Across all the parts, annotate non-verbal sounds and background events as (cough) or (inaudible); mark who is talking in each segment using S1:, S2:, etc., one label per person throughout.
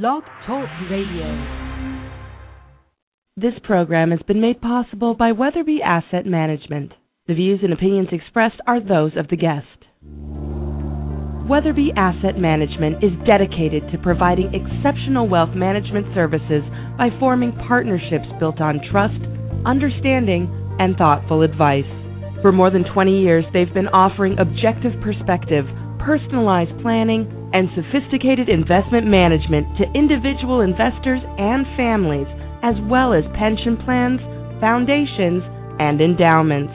S1: Blog Talk Radio. This program has been made possible by Weatherby Asset Management. The views and opinions expressed are those of the guest. Weatherby Asset Management is dedicated to providing exceptional wealth management services by forming partnerships built on trust, understanding, and thoughtful advice. For more than 20 years, they've been offering objective perspective, personalized planning, and sophisticated investment management to individual investors and families, as well as pension plans, foundations, and endowments.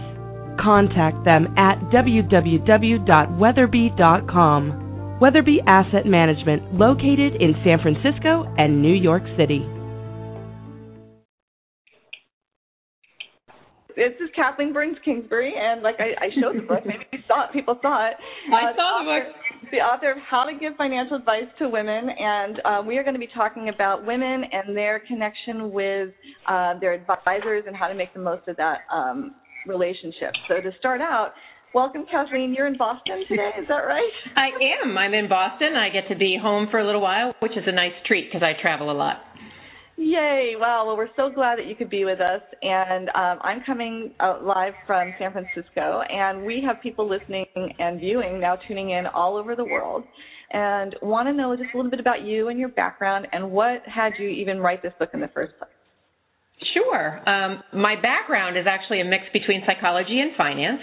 S1: Contact them at www.weatherby.com. Weatherby Asset Management, located in San Francisco and New York City.
S2: this is Kathleen Burns Kingsbury, and like I, I showed the book, maybe you saw it, people saw it.
S3: I uh, saw the, author,
S2: book. The author of How to Give Financial Advice to Women, and uh, we are going to be talking about women and their connection with uh, their advisors and how to make the most of that um, relationship. So to start out, welcome, Kathleen. You're in Boston today, is that right?
S3: I am. I'm in Boston. I get to be home for a little while, which is a nice treat because I travel a lot.
S2: Yay! Wow. Well, we're so glad that you could be with us. And um, I'm coming out live from San Francisco, and we have people listening and viewing now, tuning in all over the world, and want to know just a little bit about you and your background, and what had you even write this book in the first place.
S3: Sure. Um, my background is actually a mix between psychology and finance.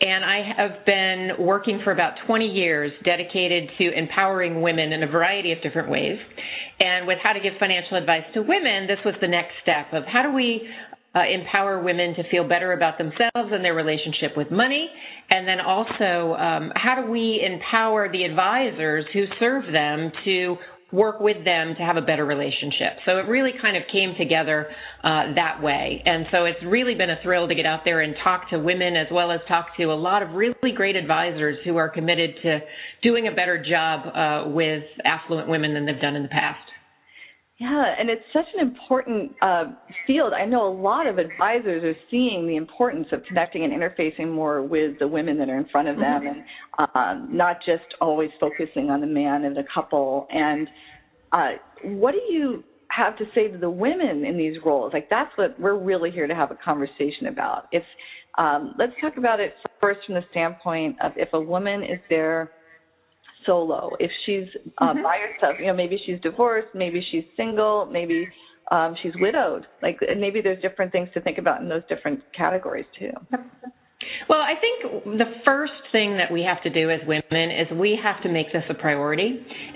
S3: And I have been working for about 20 years dedicated to empowering women in a variety of different ways. And with how to give financial advice to women, this was the next step of how do we uh, empower women to feel better about themselves and their relationship with money, and then also um, how do we empower the advisors who serve them to work with them to have a better relationship. So it really kind of came together uh, that way. And so it's really been a thrill to get out there and talk to women as well as talk to a lot of really great advisors who are committed to doing a better job uh, with affluent women than they've done in the past.
S2: Yeah, and it's such an important uh, field. I know a lot of advisors are seeing the importance of connecting and interfacing more with the women that are in front of them, mm-hmm. and um, not just always focusing on the man and the couple. And uh, what do you have to say to the women in these roles? Like that's what we're really here to have a conversation about. If um, let's talk about it first from the standpoint of if a woman is there solo. If she's uh, mm-hmm. by herself, you know, maybe she's divorced, maybe she's single, maybe um, she's widowed. Like maybe there's different things to think about in those different categories too.
S3: Well, I think the first thing that we have to do as women is we have to make this a priority.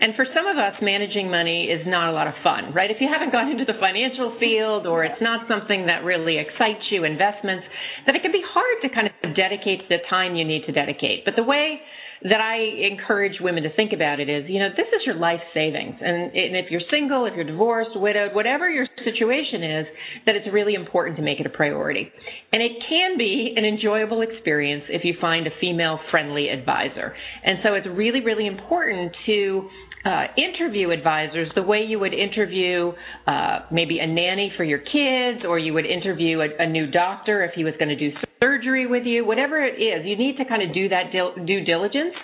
S3: And for some of us, managing money is not a lot of fun, right? If you haven't gone into the financial field or it's not something that really excites you, investments, then it can be hard to kind of dedicate the time you need to dedicate. But the way that I encourage women to think about it is, you know, this is your life savings. And, and if you're single, if you're divorced, widowed, whatever your situation is, that it's really important to make it a priority. And it can be an enjoyable experience if you find a female friendly advisor. And so it's really, really important to uh, interview advisors the way you would interview uh, maybe a nanny for your kids, or you would interview a, a new doctor if he was going to do surgery with you, whatever it is. You need to kind of do that dil- due diligence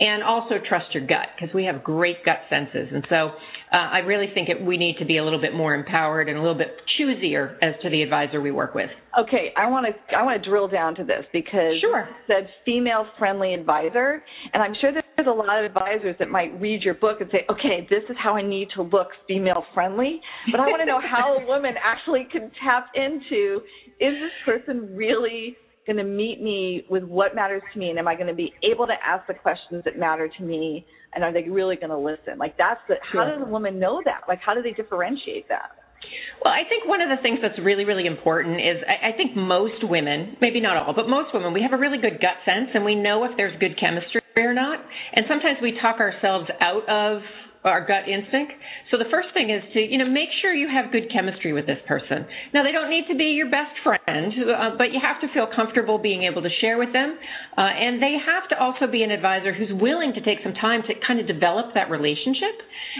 S3: and also trust your gut because we have great gut senses. And so uh, I really think it, we need to be a little bit more empowered and a little bit choosier as to the advisor we work with.
S2: Okay, I want to I want to drill down to this because
S3: sure.
S2: you said female friendly advisor, and I'm sure there's a lot of advisors that might read your book and say, okay, this is how I need to look female friendly. But I want to know how a woman actually can tap into is this person really going to meet me with what matters to me and am I going to be able to ask the questions that matter to me and are they really going to listen? Like that's the how does a woman know that? Like how do they differentiate that?
S3: Well, I think one of the things that's really, really important is I, I think most women, maybe not all, but most women, we have a really good gut sense and we know if there's good chemistry or not. And sometimes we talk ourselves out of our gut instinct. So the first thing is to, you know, make sure you have good chemistry with this person. Now, they don't need to be your best friend, uh, but you have to feel comfortable being able to share with them. Uh, and they have to also be an advisor who's willing to take some time to kind of develop that relationship.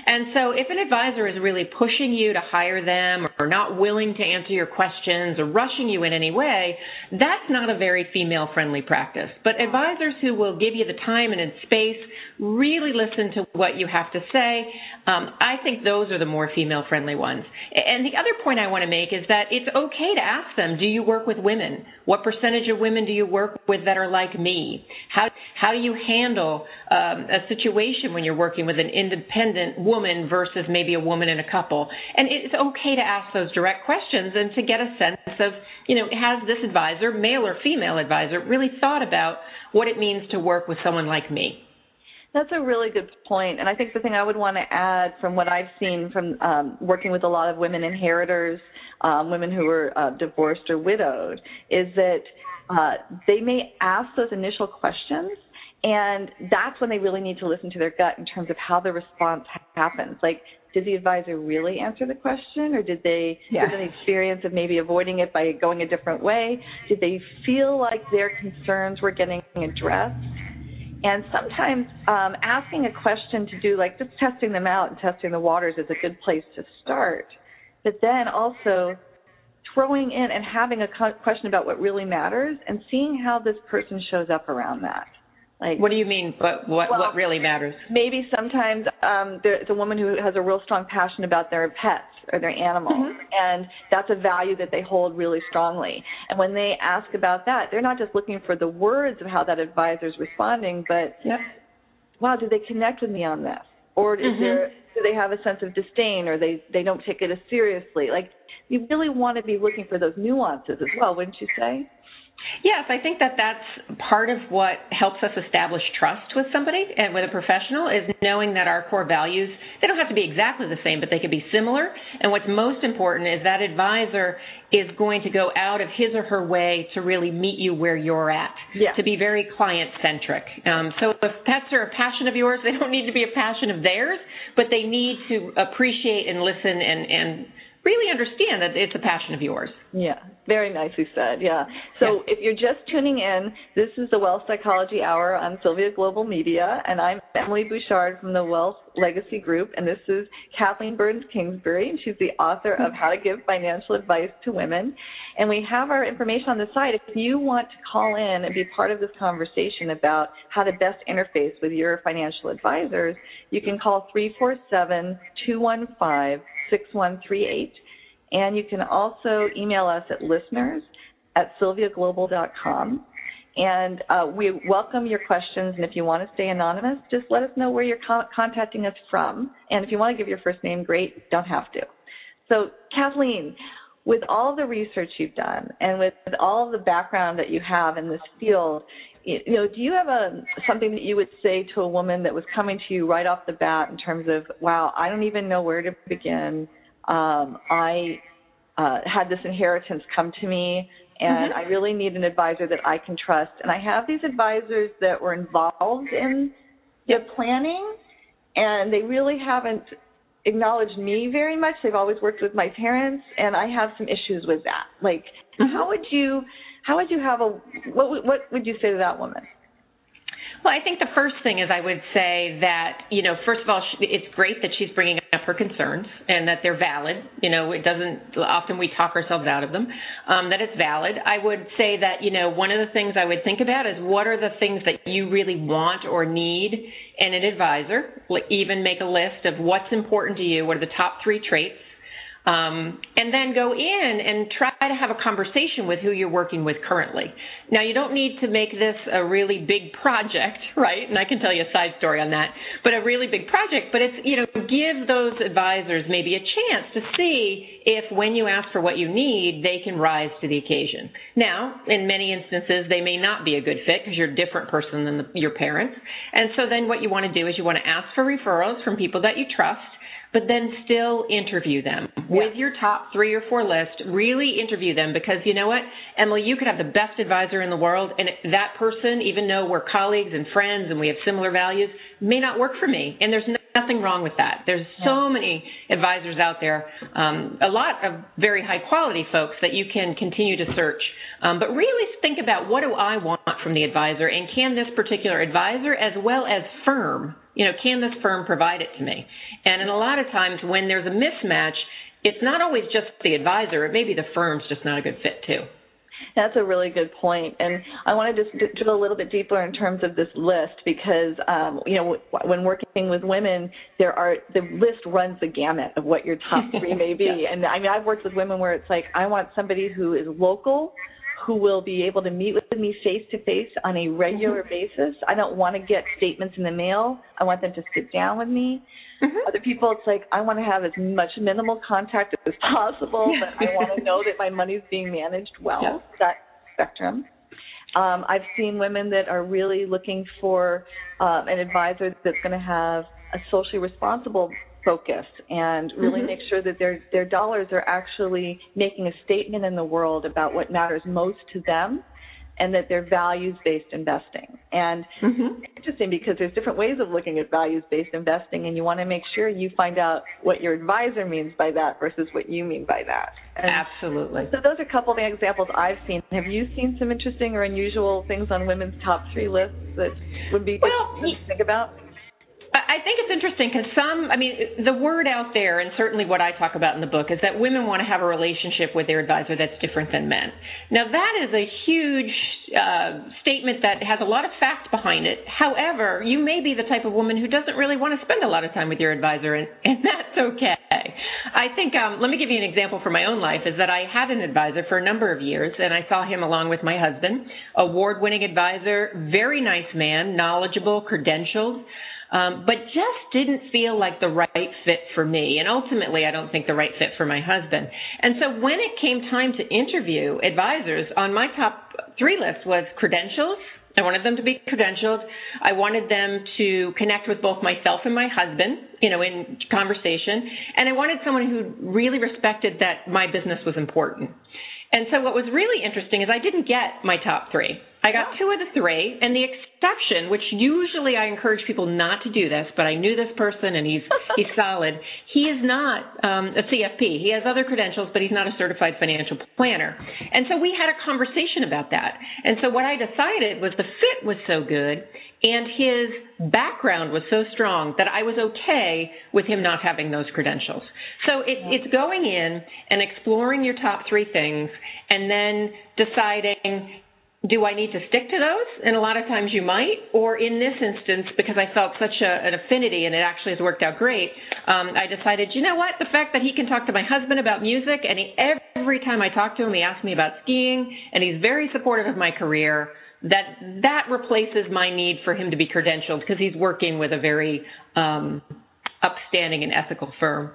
S3: And so if an advisor is really pushing you to hire them or not willing to answer your questions or rushing you in any way, that's not a very female friendly practice. But advisors who will give you the time and space, really listen to what you have to say, say. Um, I think those are the more female friendly ones. And the other point I want to make is that it's okay to ask them, do you work with women? What percentage of women do you work with that are like me? How, how do you handle um, a situation when you're working with an independent woman versus maybe a woman in a couple? And it's okay to ask those direct questions and to get a sense of, you know, has this advisor, male or female advisor, really thought about what it means to work with someone like me?
S2: That's a really good point, and I think the thing I would want to add from what I've seen from um, working with a lot of women inheritors, um, women who are uh, divorced or widowed, is that uh, they may ask those initial questions, and that's when they really need to listen to their gut in terms of how the response happens. Like, did the advisor really answer the question, or did they yeah. give an experience of maybe avoiding it by going a different way? Did they feel like their concerns were getting addressed? And sometimes um, asking a question to do like just testing them out and testing the waters is a good place to start. But then also throwing in and having a question about what really matters and seeing how this person shows up around that.
S3: Like, what do you mean? What what well, what really matters?
S2: Maybe sometimes um, there's a woman who has a real strong passion about their pets or their animals, mm-hmm. and that's a value that they hold really strongly. And when they ask about that, they're not just looking for the words of how that advisor is responding, but
S3: yep.
S2: wow, do they connect with me on this? Or is mm-hmm. there do they have a sense of disdain, or they they don't take it as seriously? Like you really want to be looking for those nuances as well, wouldn't you say?
S3: Yes, I think that that's part of what helps us establish trust with somebody and with a professional is knowing that our core values, they don't have to be exactly the same, but they can be similar. And what's most important is that advisor is going to go out of his or her way to really meet you where you're at,
S2: yeah.
S3: to be very client centric. Um, so if pets are a passion of yours, they don't need to be a passion of theirs, but they need to appreciate and listen and, and really understand that it's a passion of yours.
S2: Yeah, very nicely said. Yeah. So yeah. if you're just tuning in, this is the Wealth Psychology Hour on Sylvia Global Media, and I'm Emily Bouchard from the Wealth Legacy Group, and this is Kathleen Burns Kingsbury, and she's the author of How to Give Financial Advice to Women. And we have our information on the site. If you want to call in and be part of this conversation about how to best interface with your financial advisors, you can call 347 215 6138. And you can also email us at listeners at sylviaglobal.com. And uh, we welcome your questions. And if you want to stay anonymous, just let us know where you're co- contacting us from. And if you want to give your first name, great. Don't have to. So, Kathleen, with all the research you've done and with all the background that you have in this field, you know, do you have a something that you would say to a woman that was coming to you right off the bat in terms of, wow, I don't even know where to begin. Um, I uh, had this inheritance come to me, and mm-hmm. I really need an advisor that I can trust. And I have these advisors that were involved in the planning, and they really haven't acknowledged me very much. They've always worked with my parents, and I have some issues with that. Like, mm-hmm. how would you how would you have a what what would you say to that woman?
S3: Well, I think the first thing is I would say that, you know, first of all, it's great that she's bringing her concerns and that they're valid. You know, it doesn't, often we talk ourselves out of them, um, that it's valid. I would say that, you know, one of the things I would think about is what are the things that you really want or need in an advisor? Even make a list of what's important to you, what are the top three traits um, and then go in and try to have a conversation with who you're working with currently. Now, you don't need to make this a really big project, (laughs) right? And I can tell you a side story on that, but a really big project. But it's, you know, give those advisors maybe a chance to see if when you ask for what you need, they can rise to the occasion. Now, in many instances, they may not be a good fit because you're a different person than the, your parents. And so then what you want to do is you want to ask for referrals from people that you trust but then still interview them yeah. with your top three or four list. Really interview them because you know what, Emily, you could have the best advisor in the world, and that person, even though we're colleagues and friends and we have similar values, may not work for me. And there's nothing wrong with that. There's so many advisors out there, um, a lot of very high quality folks that you can continue to search. Um, but really think about what do I want from the advisor, and can this particular advisor, as well as firm, you know, can this firm provide it to me? And in a lot of times when there's a mismatch, it's not always just the advisor, it may be the firm's just not a good fit too.
S2: That's a really good point, and I want to just drill a little bit deeper in terms of this list because um, you know when working with women, there are the list runs the gamut of what your top three (laughs) may be, and I mean I've worked with women where it's like I want somebody who is local, who will be able to meet with me face to face on a regular mm-hmm. basis. I don't want to get statements in the mail. I want them to sit down with me. Mm-hmm. Other people, it's like I want to have as much minimal contact as possible, but I want to (laughs) know that my money's being managed well. Yeah. That spectrum. Um, I've seen women that are really looking for um, an advisor that's going to have a socially responsible focus and really mm-hmm. make sure that their their dollars are actually making a statement in the world about what matters most to them and that they're values based investing. And mm-hmm. interesting because there's different ways of looking at values based investing, and you want to make sure you find out what your advisor means by that versus what you mean by that.
S3: And Absolutely.
S2: So those are a couple of the examples I've seen. Have you seen some interesting or unusual things on women's top three lists that would be
S3: well,
S2: to think about?
S3: I think it's interesting because some, I mean, the word out there, and certainly what I talk about in the book, is that women want to have a relationship with their advisor that's different than men. Now, that is a huge uh, statement that has a lot of fact behind it. However, you may be the type of woman who doesn't really want to spend a lot of time with your advisor, and, and that's okay. I think, um, let me give you an example from my own life, is that I had an advisor for a number of years, and I saw him along with my husband, award winning advisor, very nice man, knowledgeable, credentialed um, but just didn't feel like the right fit for me. And ultimately, I don't think the right fit for my husband. And so when it came time to interview advisors, on my top three list was credentials. I wanted them to be credentialed. I wanted them to connect with both myself and my husband, you know, in conversation. And I wanted someone who really respected that my business was important. And so what was really interesting is I didn't get my top three. I got two of the three, and the exception, which usually I encourage people not to do this, but I knew this person and he's (laughs) he's solid. He is not um, a CFP. He has other credentials, but he's not a certified financial planner. And so we had a conversation about that. And so what I decided was the fit was so good, and his background was so strong that I was okay with him not having those credentials. So it, it's going in and exploring your top three things, and then deciding do I need to stick to those? And a lot of times you might. Or in this instance, because I felt such a, an affinity and it actually has worked out great, um, I decided, you know what? The fact that he can talk to my husband about music, and he, every time I talk to him, he asks me about skiing, and he's very supportive of my career. That that replaces my need for him to be credentialed because he's working with a very um, upstanding and ethical firm.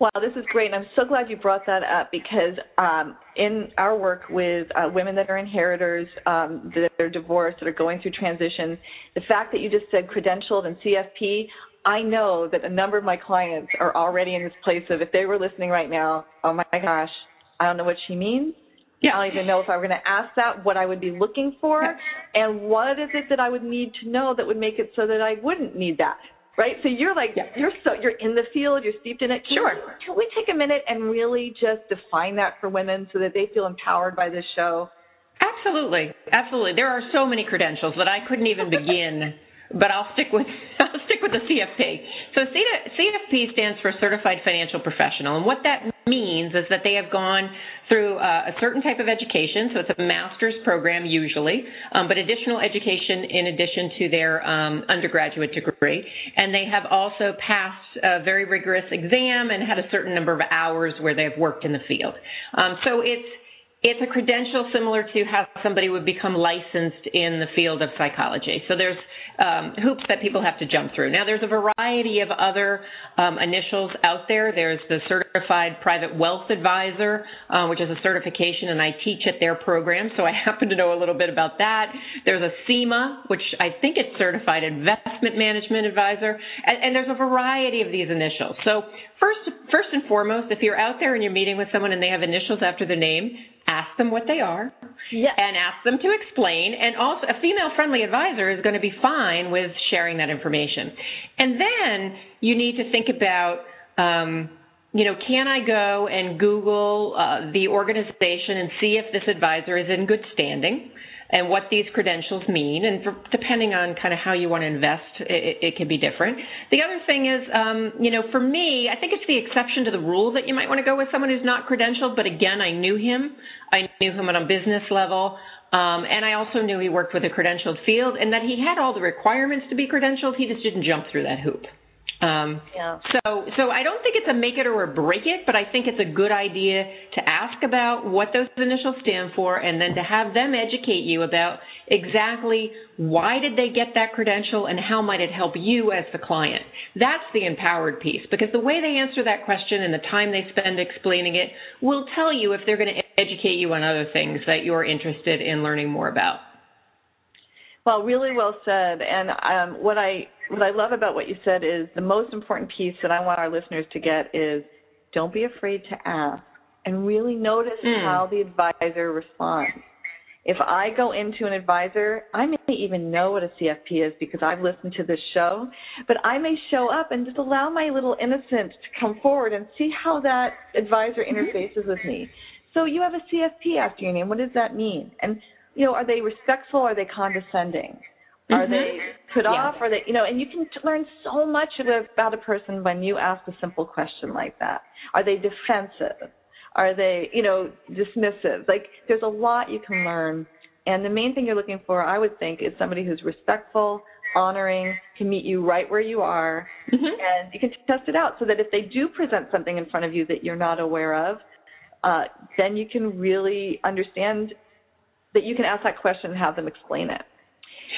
S2: Wow, this is great. And I'm so glad you brought that up because um, in our work with uh, women that are inheritors, um, that are divorced, that are going through transitions, the fact that you just said credentialed and CFP, I know that a number of my clients are already in this place of if they were listening right now, oh my gosh, I don't know what she means. Yeah. I don't even know if I were going to ask that, what I would be looking for, yeah. and what is it that I would need to know that would make it so that I wouldn't need that right? So you're like yeah. you're so you're in the field, you're steeped in it.
S3: Can sure.
S2: We, can we take a minute and really just define that for women so that they feel empowered by this show?
S3: Absolutely, absolutely. There are so many credentials that I couldn't even (laughs) begin but I'll stick with I'll stick with the CFP. So CFP stands for Certified Financial Professional, and what that means is that they have gone through uh, a certain type of education. So it's a master's program usually, um, but additional education in addition to their um, undergraduate degree, and they have also passed a very rigorous exam and had a certain number of hours where they have worked in the field. Um, so it's it's a credential similar to how somebody would become licensed in the field of psychology. So there's um, hoops that people have to jump through. Now there's a variety of other um, initials out there. There's the Certified Private Wealth Advisor, uh, which is a certification, and I teach at their program, so I (laughs) happen to know a little bit about that. There's a CIMA, which I think it's Certified Investment Management Advisor, and, and there's a variety of these initials. So first, first and foremost, if you're out there and you're meeting with someone and they have initials after their name, ask them what they are
S2: yes.
S3: and ask them to explain. And also, a female friendly advisor is going to be fine with sharing that information. And then you need to think about, um, you know, can I go and Google uh, the organization and see if this advisor is in good standing? And what these credentials mean. And for, depending on kind of how you want to invest, it, it can be different. The other thing is, um, you know, for me, I think it's the exception to the rule that you might want to go with someone who's not credentialed. But again, I knew him. I knew him on a business level. Um, and I also knew he worked with a credentialed field and that he had all the requirements to be credentialed. He just didn't jump through that hoop. Um, yeah. So, so I don't think it's a make it or a break it, but I think it's a good idea to ask about what those initials stand for, and then to have them educate you about exactly why did they get that credential and how might it help you as the client. That's the empowered piece, because the way they answer that question and the time they spend explaining it will tell you if they're going to educate you on other things that you're interested in learning more about.
S2: Well, really well said. And um, what I what I love about what you said is the most important piece that I want our listeners to get is don't be afraid to ask and really notice mm. how the advisor responds. If I go into an advisor, I may even know what a CFP is because I've listened to this show, but I may show up and just allow my little innocence to come forward and see how that advisor mm-hmm. interfaces with me. So you have a CFP after your name. What does that mean? And you know, are they respectful? Are they condescending? Are mm-hmm. they put yeah. off? Are they, you know, and you can learn so much about a person when you ask a simple question like that. Are they defensive? Are they, you know, dismissive? Like, there's a lot you can learn. And the main thing you're looking for, I would think, is somebody who's respectful, honoring, can meet you right where you are, mm-hmm. and you can test it out so that if they do present something in front of you that you're not aware of, uh, then you can really understand that you can ask that question and have them explain it.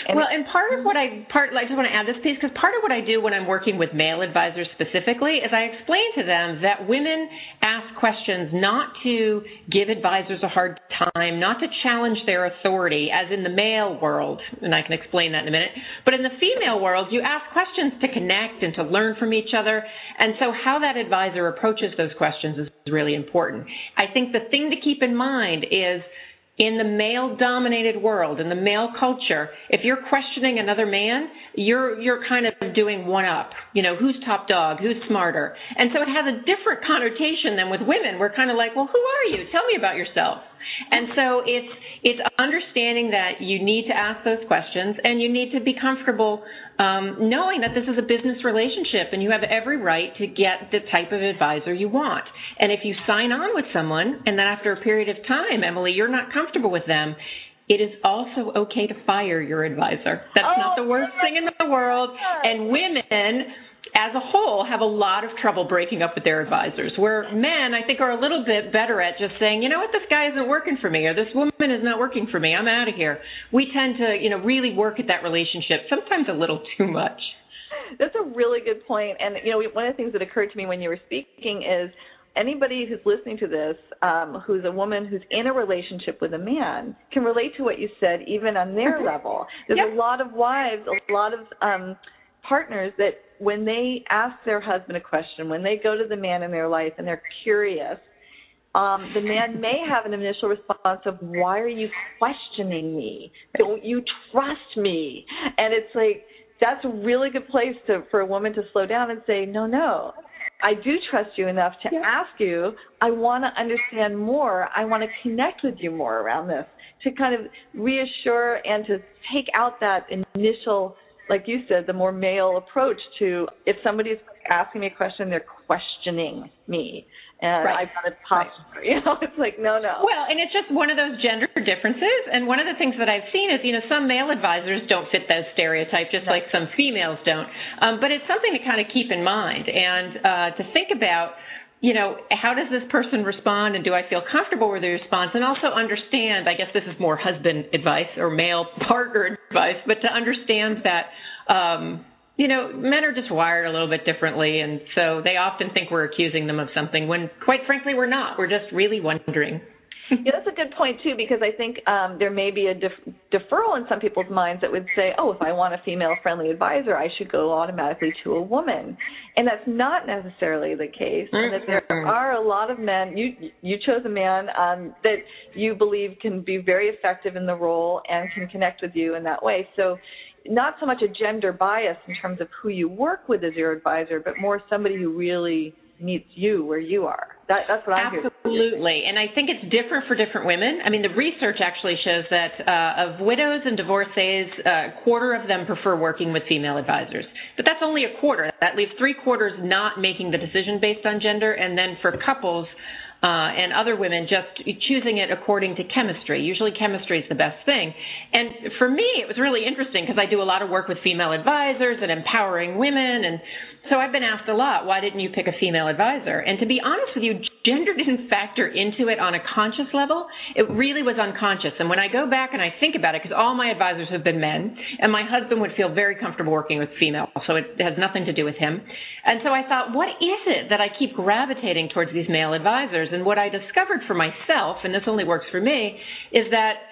S3: And well, and part of what I part I just want to add this piece because part of what I do when I'm working with male advisors specifically is I explain to them that women ask questions not to give advisors a hard time, not to challenge their authority, as in the male world, and I can explain that in a minute. But in the female world, you ask questions to connect and to learn from each other, and so how that advisor approaches those questions is really important. I think the thing to keep in mind is in the male dominated world, in the male culture, if you're questioning another man, you're you're kind of doing one up. You know, who's top dog, who's smarter. And so it has a different connotation than with women. We're kind of like, well, who are you? Tell me about yourself. And so it's it's understanding that you need to ask those questions and you need to be comfortable um, knowing that this is a business relationship and you have every right to get the type of advisor you want. And if you sign on with someone and then after a period of time, Emily, you're not comfortable with them, it is also okay to fire your advisor. That's oh, not the worst thing in the world. And women as a whole have a lot of trouble breaking up with their advisors where men i think are a little bit better at just saying you know what this guy isn't working for me or this woman is not working for me i'm out of here we tend to you know really work at that relationship sometimes a little too much
S2: that's a really good point. and you know one of the things that occurred to me when you were speaking is anybody who's listening to this um, who's a woman who's in a relationship with a man can relate to what you said even on their mm-hmm. level there's yep. a lot of wives a lot of um partners that when they ask their husband a question, when they go to the man in their life and they're curious, um, the man (laughs) may have an initial response of, Why are you questioning me? Don't you trust me? And it's like, that's a really good place to for a woman to slow down and say, No, no. I do trust you enough to yeah. ask you. I want to understand more. I want to connect with you more around this to kind of reassure and to take out that initial like you said, the more male approach to if somebody's asking me a question, they're questioning me. And right. I've got a posture. Right. (laughs) You know, it's like, no, no.
S3: Well, and it's just one of those gender differences. And one of the things that I've seen is, you know, some male advisors don't fit those stereotypes, just no. like some females don't. Um, but it's something to kind of keep in mind and uh, to think about you know, how does this person respond and do I feel comfortable with the response? And also understand, I guess this is more husband advice or male (laughs) partner advice, but to understand that, um, you know, men are just wired a little bit differently. And so they often think we're accusing them of something when quite frankly we're not. We're just really wondering
S2: yeah, that's a good point too, because I think um, there may be a def- deferral in some people's minds that would say, "Oh, if I want a female-friendly advisor, I should go automatically to a woman," and that's not necessarily the case. And that there are a lot of men. You you chose a man um, that you believe can be very effective in the role and can connect with you in that way. So not so much a gender bias in terms of who you work with as your advisor, but more somebody who really meets you where you are. That, that's what I'm
S3: Absolutely. And I think it's different for different women. I mean, the research actually shows that uh, of widows and divorcees, uh, a quarter of them prefer working with female advisors. But that's only a quarter. That leaves three quarters not making the decision based on gender. And then for couples, uh, and other women just choosing it according to chemistry. Usually, chemistry is the best thing. And for me, it was really interesting because I do a lot of work with female advisors and empowering women, and so I've been asked a lot, why didn't you pick a female advisor? And to be honest with you, gender didn't factor into it on a conscious level. It really was unconscious. And when I go back and I think about it, because all my advisors have been men, and my husband would feel very comfortable working with female, so it has nothing to do with him. And so I thought, what is it that I keep gravitating towards these male advisors? And what I discovered for myself, and this only works for me, is that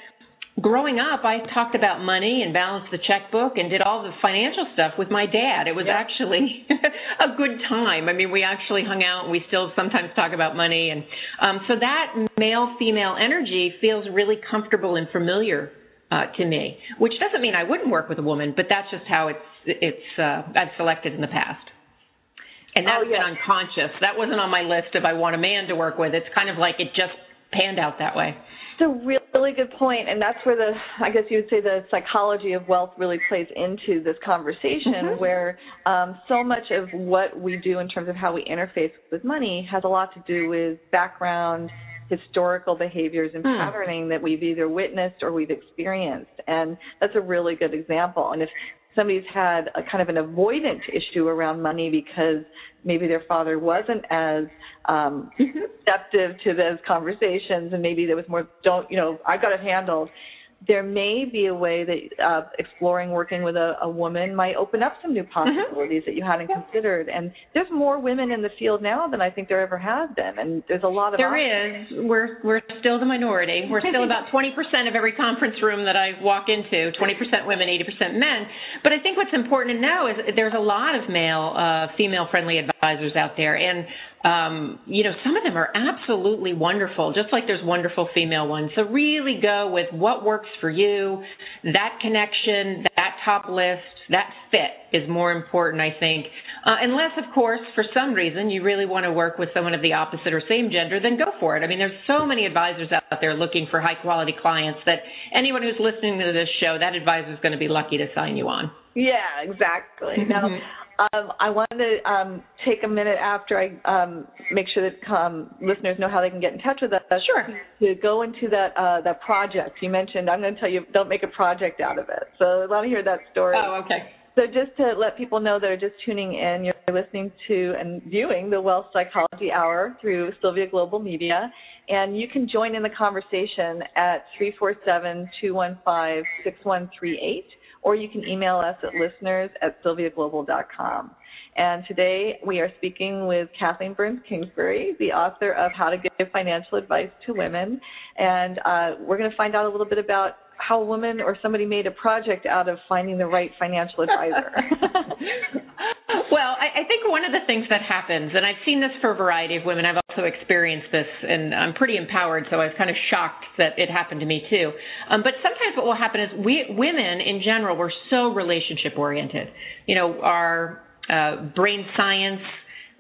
S3: growing up, I talked about money and balanced the checkbook and did all the financial stuff with my dad. It was yeah. actually (laughs) a good time. I mean, we actually hung out and we still sometimes talk about money. And um, so that male female energy feels really comfortable and familiar uh, to me, which doesn't mean I wouldn't work with a woman, but that's just how it's, it's uh, I've selected in the past. And that's oh, yes. been unconscious. That wasn't on my list if I want a man to work with. It's kind of like it just panned out that way
S2: a really good point, and that's where the I guess you would say the psychology of wealth really plays into this conversation, mm-hmm. where um, so much of what we do in terms of how we interface with money has a lot to do with background, historical behaviors, and mm. patterning that we've either witnessed or we've experienced, and that's a really good example. And if somebody's had a kind of an avoidant issue around money because maybe their father wasn't as um receptive to those conversations and maybe there was more don't you know i got it handled there may be a way that uh, exploring working with a, a woman might open up some new mm-hmm. possibilities mm-hmm. that you hadn't yeah. considered. And there's more women in the field now than I think there ever has been. And there's a lot of
S3: there options. is. We're we're still the minority. We're still about (laughs) 20% of every conference room that I walk into. 20% women, 80% men. But I think what's important to know is there's a lot of male, uh, female friendly advisors out there, and um, you know, some of them are absolutely wonderful, just like there's wonderful female ones. So really go with what works for you. That connection, that top list, that fit is more important, I think. Uh, unless, of course, for some reason you really want to work with someone of the opposite or same gender, then go for it. I mean, there's so many advisors out there looking for high quality clients that anyone who's listening to this show, that advisor is going to be lucky to sign you on.
S2: Yeah, exactly. now, (laughs) um, I wanted to um, take a minute after I um, make sure that um, listeners know how they can get in touch with us.
S3: Sure.
S2: To go into that uh, that project you mentioned, I'm going to tell you, don't make a project out of it. So I want to hear that story.
S3: Oh, okay.
S2: So just to let people know that are just tuning in, you're listening to and viewing the Wealth Psychology Hour through Sylvia Global Media, and you can join in the conversation at 347-215-6138 or you can email us at listeners at sylviaglobal.com. And today we are speaking with Kathleen Burns Kingsbury, the author of How to Give Financial Advice to Women. And uh, we're going to find out a little bit about how a woman or somebody made a project out of finding the right financial advisor. (laughs) (laughs)
S3: well, I, I think one of the things that happens, and I've seen this for a variety of women, I've also experienced this, and I'm pretty empowered, so I was kind of shocked that it happened to me too. Um, but sometimes what will happen is we women in general, we're so relationship oriented. You know, our uh, brain science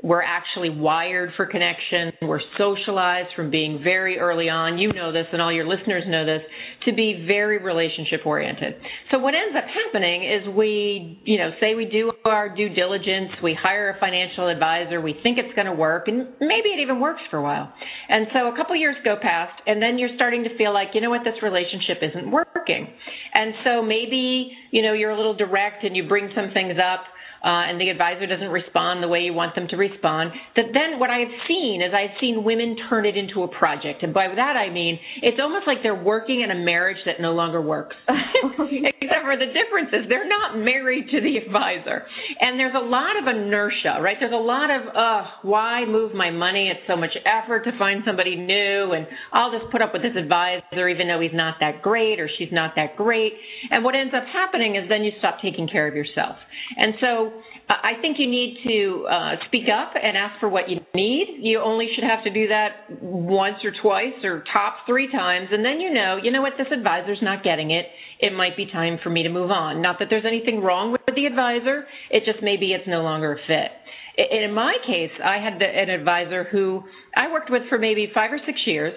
S3: we're actually wired for connection. We're socialized from being very early on. You know this, and all your listeners know this, to be very relationship oriented. So what ends up happening is we, you know, say we do our due diligence, we hire a financial advisor, we think it's going to work, and maybe it even works for a while. And so a couple years go past, and then you're starting to feel like, you know what, this relationship isn't working. And so maybe, you know, you're a little direct and you bring some things up uh, and the advisor doesn't respond the way you want them to respond, that then what I've seen is I've seen women turn it into a project. And by that I mean it's almost like they're working in a marriage that no longer works. (laughs) (laughs) Except for the difference is they're not married to the advisor. And there's a lot of inertia, right? There's a lot of, uh, why move my money? It's so much effort to find somebody new and I'll just put up with this advisor even though he's not that great or she's not that great. And what ends up happening is then you stop taking care of yourself. And so I think you need to uh, speak up and ask for what you need. You only should have to do that once or twice or top three times, and then you know, you know what, this advisor's not getting it. It might be time for me to move on. Not that there's anything wrong with the advisor, it just maybe it's no longer a fit. in my case, I had an advisor who I worked with for maybe five or six years.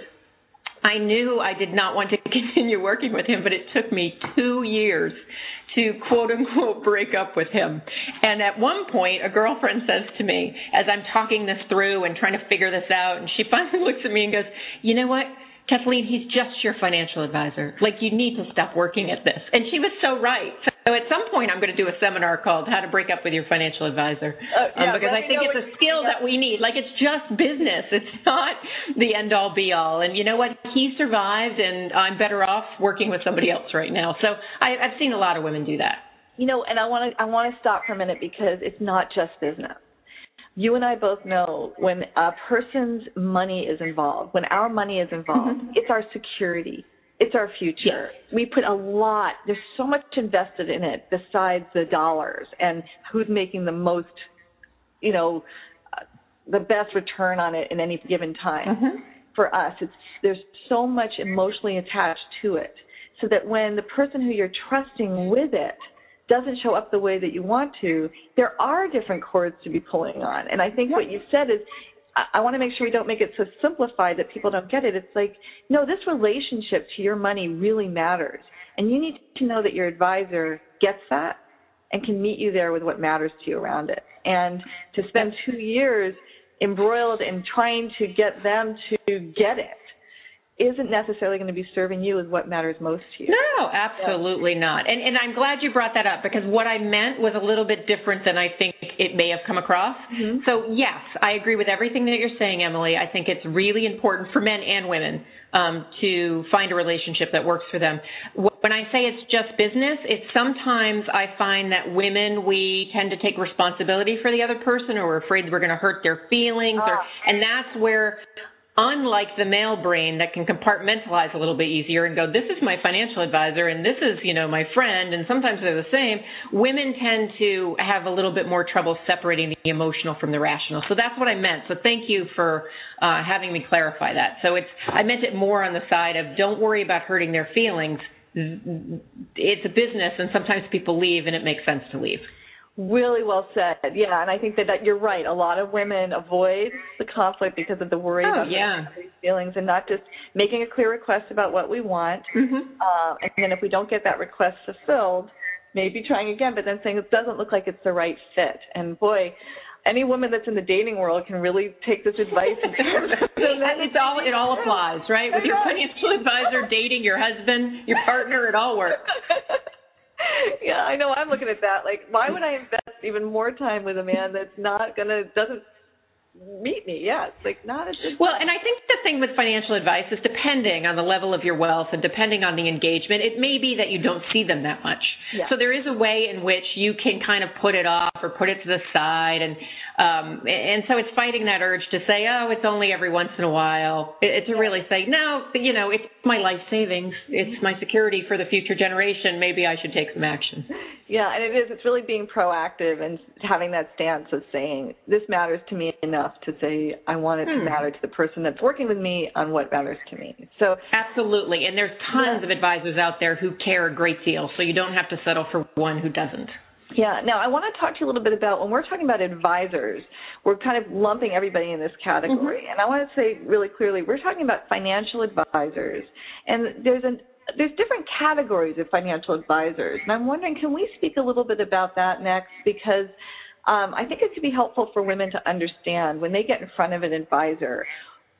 S3: I knew I did not want to (laughs) continue working with him, but it took me two years to quote unquote break up with him. And at one point, a girlfriend says to me, as I'm talking this through and trying to figure this out, and she (laughs) finally looks at me and goes, You know what? Kathleen, he's just your financial advisor. Like, you need to stop working at this. And she was so right. So at some point, I'm going to do a seminar called How to Break Up with Your Financial Advisor. Uh, yeah, um, because I think it's a skill that we need. Like, it's just business. It's (laughs) not the end all be all. And you know what? He survived, and I'm better off working with somebody else right now. So I, I've seen a lot of women do that.
S2: You know, and I want to I want to stop for a minute because it's not just business you and I both know when a person's money is involved, when our money is involved, mm-hmm. it's our security. It's our future. Yes. We put a lot, there's so much invested in it besides the dollars and who's making the most, you know, uh, the best return on it in any given time. Mm-hmm. For us, it's there's so much emotionally attached to it. So that when the person who you're trusting with it doesn't show up the way that you want to, there are different chords to be pulling on. And I think what you said is I, I want to make sure we don't make it so simplified that people don't get it. It's like, no, this relationship to your money really matters. And you need to know that your advisor gets that and can meet you there with what matters to you around it. And to spend two years embroiled in trying to get them to get it isn't necessarily going to be serving you as what matters most to you.
S3: No, absolutely yeah. not. And and I'm glad you brought that up because what I meant was a little bit different than I think it may have come across. Mm-hmm. So yes, I agree with everything that you're saying, Emily. I think it's really important for men and women um, to find a relationship that works for them. When I say it's just business, it's sometimes I find that women we tend to take responsibility for the other person, or we're afraid we're going to hurt their feelings, or ah. and that's where unlike the male brain that can compartmentalize a little bit easier and go, this is my financial advisor and this is, you know, my friend, and sometimes they're the same, women tend to have a little bit more trouble separating the emotional from the rational. So that's what I meant. So thank you for uh, having me clarify that. So it's, I meant it more on the side of don't worry about hurting their feelings. It's a business and sometimes people leave and it makes sense to leave.
S2: Really well said. Yeah, and I think that, that you're right. A lot of women avoid the conflict because of the worry
S3: oh,
S2: about
S3: yeah.
S2: feelings and not just making a clear request about what we want. Mm-hmm. Uh, and then if we don't get that request fulfilled, maybe trying again, but then saying it doesn't look like it's the right fit. And boy, any woman that's in the dating world can really take this advice. (laughs)
S3: it's all it all applies, right? With your financial advisor, dating your husband, your partner, it all works. (laughs) (laughs)
S2: yeah, I know. I'm looking at that. Like, why would I invest even more time with a man that's not gonna doesn't meet me? Yeah, it's like not a.
S3: Well, and I think the thing with financial advice is depending on the level of your wealth and depending on the engagement, it may be that you don't see them that much. Yeah. So there is a way in which you can kind of put it off or put it to the side and um, and so it's fighting that urge to say, oh, it's only every once in a while. It, to really say, no, you know, it's my life savings. It's my security for the future generation. Maybe I should take some action.
S2: Yeah, and it is. It's really being proactive and having that stance of saying, this matters to me enough to say, I want it hmm. to matter to the person that's working with me on what matters to me. So
S3: absolutely, and there's tons yeah. of advisors out there who care a great deal, so you don't have to settle for one who doesn't.
S2: Yeah. Now, I want to talk to you a little bit about when we're talking about advisors, we're kind of lumping everybody in this category. Mm-hmm. And I want to say really clearly, we're talking about financial advisors. And there's an there's different categories of financial advisors. And I'm wondering, can we speak a little bit about that next? Because um, I think it could be helpful for women to understand when they get in front of an advisor,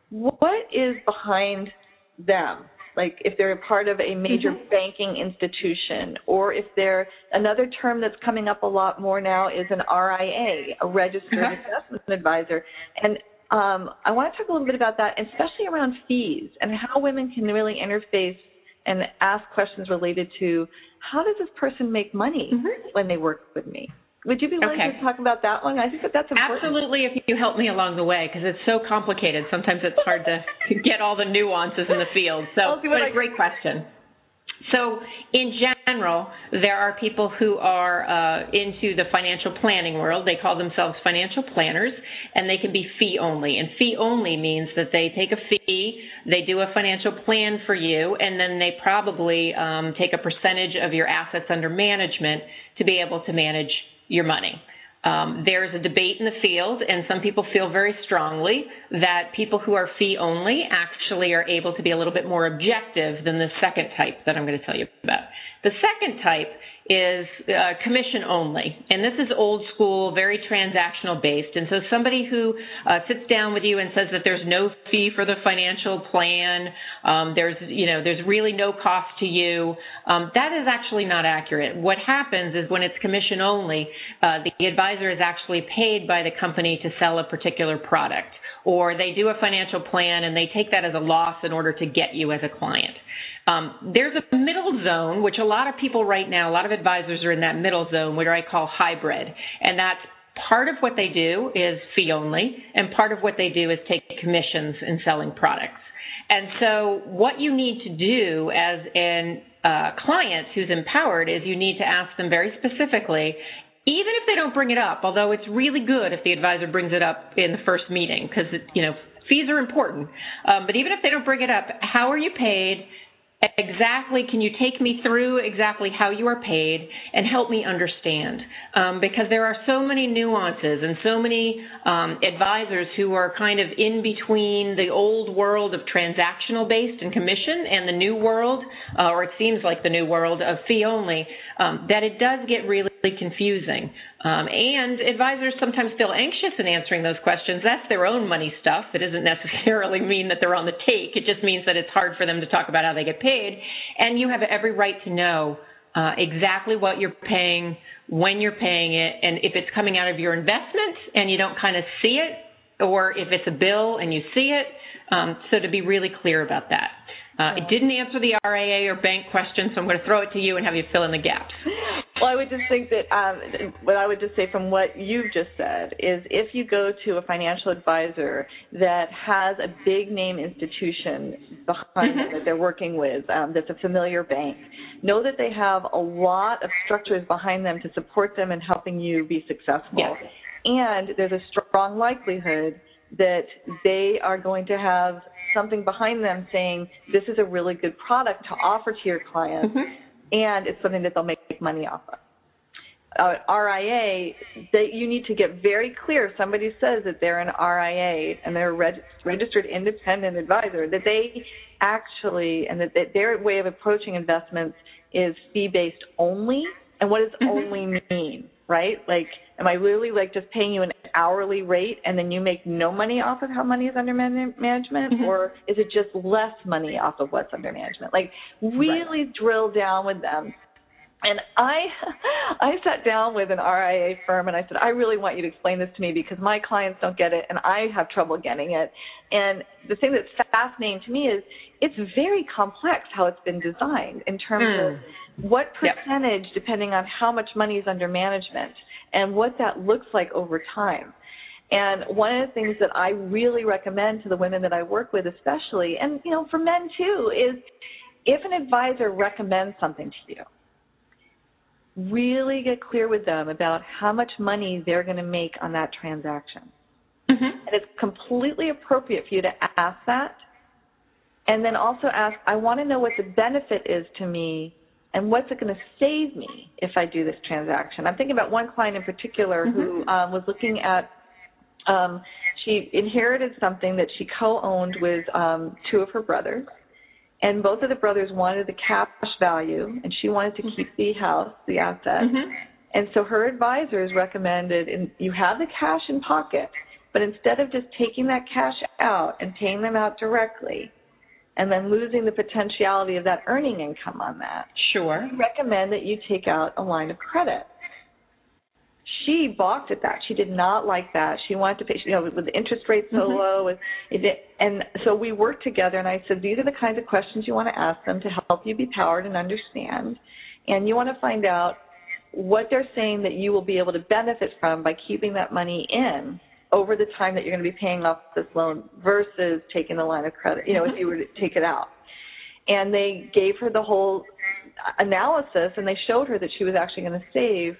S2: what is behind them? Like if they're a part of a major mm-hmm. banking institution, or if they're another term that's coming up a lot more now is an RIA, a registered uh-huh. investment advisor. And um, I want to talk a little bit about that, especially around fees and how women can really interface and ask questions related to how does this person make money mm-hmm. when they work with me? Would you be willing okay. to talk about that one? I think that that's important.
S3: Absolutely, if you help me along the way, because it's so complicated. Sometimes it's hard to (laughs) get all the nuances in the field. So, but a great question. So, in general, there are people who are uh, into the financial planning world. They call themselves financial planners, and they can be fee only. And fee only means that they take a fee, they do a financial plan for you, and then they probably um, take a percentage of your assets under management to be able to manage your money. Um, there's a debate in the field, and some people feel very strongly that people who are fee only actually are able to be a little bit more objective than the second type that I'm going to tell you about. The second type is uh, commission only. And this is old school, very transactional based. And so somebody who uh, sits down with you and says that there's no fee for the financial plan, um, there's, you know, there's really no cost to you, um, that is actually not accurate. What happens is when it's commission only, uh, the advisor is actually paid by the company to sell a particular product. Or they do a financial plan and they take that as a loss in order to get you as a client. Um, there's a middle zone, which a lot of people right now, a lot of advisors are in that middle zone, which I call hybrid. And that's part of what they do is fee only, and part of what they do is take commissions in selling products. And so, what you need to do as an uh, client who's empowered is you need to ask them very specifically, even if they don't bring it up, although it's really good if the advisor brings it up in the first meeting, because you know fees are important. Um, but even if they don't bring it up, how are you paid? Exactly. Can you take me through exactly how you are paid and help me understand? Um, because there are so many nuances and so many um, advisors who are kind of in between the old world of transactional based and commission and the new world uh, or it seems like the new world of fee only um, that it does get really confusing um, and advisors sometimes feel anxious in answering those questions. That's their own money stuff. It doesn't (laughs) necessarily mean that they're on the take. It just means that it's hard for them to talk about how they get paid. And you have every right to know uh, exactly what you're paying, when you're paying it, and if it's coming out of your investment and you don't kind of see it, or if it's a bill and you see it. Um, so to be really clear about that. Uh, it didn't answer the RIA or bank question, so I'm going to throw it to you and have you fill in the gaps. (laughs)
S2: Well, I would just think that um, what I would just say from what you've just said is if you go to a financial advisor that has a big name institution behind them mm-hmm. that they're working with, um, that's a familiar bank, know that they have a lot of structures behind them to support them in helping you be successful.
S3: Yes.
S2: And there's a strong likelihood that they are going to have something behind them saying this is a really good product to offer to your clients mm-hmm. And it's something that they'll make money off of. Uh, RIA, that you need to get very clear. If somebody says that they're an RIA and they're a reg- registered independent advisor, that they actually and that, that their way of approaching investments is fee based only. And what does mm-hmm. only mean? Right? Like, am I really like just paying you an hourly rate and then you make no money off of how money is under man- management, mm-hmm. or is it just less money off of what's under management? Like, really right. drill down with them. And I, (laughs) I sat down with an RIA firm and I said, I really want you to explain this to me because my clients don't get it and I have trouble getting it. And the thing that's fascinating to me is it's very complex how it's been designed in terms mm. of what percentage, yep. depending on how much money is under management, and what that looks like over time. And one of the things that I really recommend to the women that I work with, especially, and you know, for men too, is if an advisor recommends something to you, really get clear with them about how much money they're going to make on that transaction. Mm-hmm. And it's completely appropriate for you to ask that. And then also ask, I want to know what the benefit is to me and what's it going to save me if I do this transaction? I'm thinking about one client in particular mm-hmm. who um, was looking at. Um, she inherited something that she co-owned with um, two of her brothers, and both of the brothers wanted the cash value, and she wanted to keep the house, the asset. Mm-hmm. And so her advisors recommended, and you have the cash in pocket, but instead of just taking that cash out and paying them out directly, and then losing the potentiality of that earning income on that.
S3: Sure.
S2: We recommend that you take out a line of credit. She balked at that. She did not like that. She wanted to pay, you know, with the interest rate so mm-hmm. low, and, and so we worked together. And I said, these are the kinds of questions you want to ask them to help you be powered and understand. And you want to find out what they're saying that you will be able to benefit from by keeping that money in over the time that you're going to be paying off this loan versus taking the line of credit, you know, if you were to take it out. And they gave her the whole analysis and they showed her that she was actually going to save,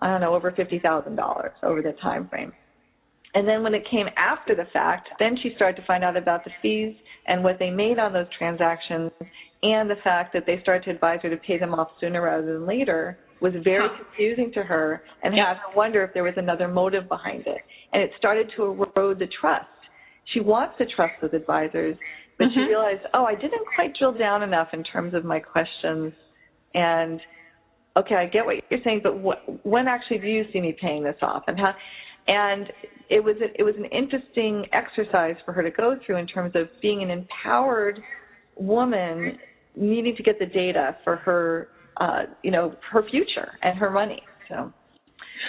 S2: I don't know, over $50,000 over the time frame. And then when it came after the fact, then she started to find out about the fees and what they made on those transactions and the fact that they started to advise her to pay them off sooner rather than later was very confusing to her and
S3: Yep.
S2: had her wonder if there was another motive behind it. And it started to erode the trust. She wants to trust those advisors, but she
S3: Mhm.
S2: realized, oh, I didn't quite drill down enough in terms of my questions. And okay, I get what you're saying, but wh- when actually do you see me paying this off? And how? And it was a, it was an interesting exercise for her to go through in terms of being an empowered woman needing to get the data for her uh, you know her future and her money. So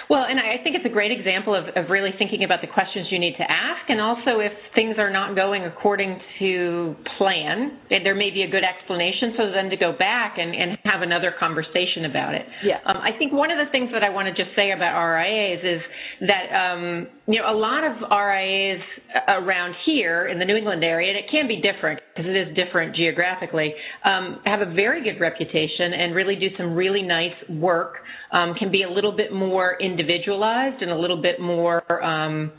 S3: Well, and I think it's a great example of, of really thinking about the questions you need to ask, and also if things are not going according to plan, there may be a good explanation so then to go back and, and have another conversation about it.
S2: Yeah.
S3: Um, I think one of the things that I want to just say about RIAs is that um, you know a lot of RIAs around here in the New England area, and it can be different because it is different geographically, um, have a very good reputation and really do some really nice work. Um, can be a little bit more individualized and a little bit more um,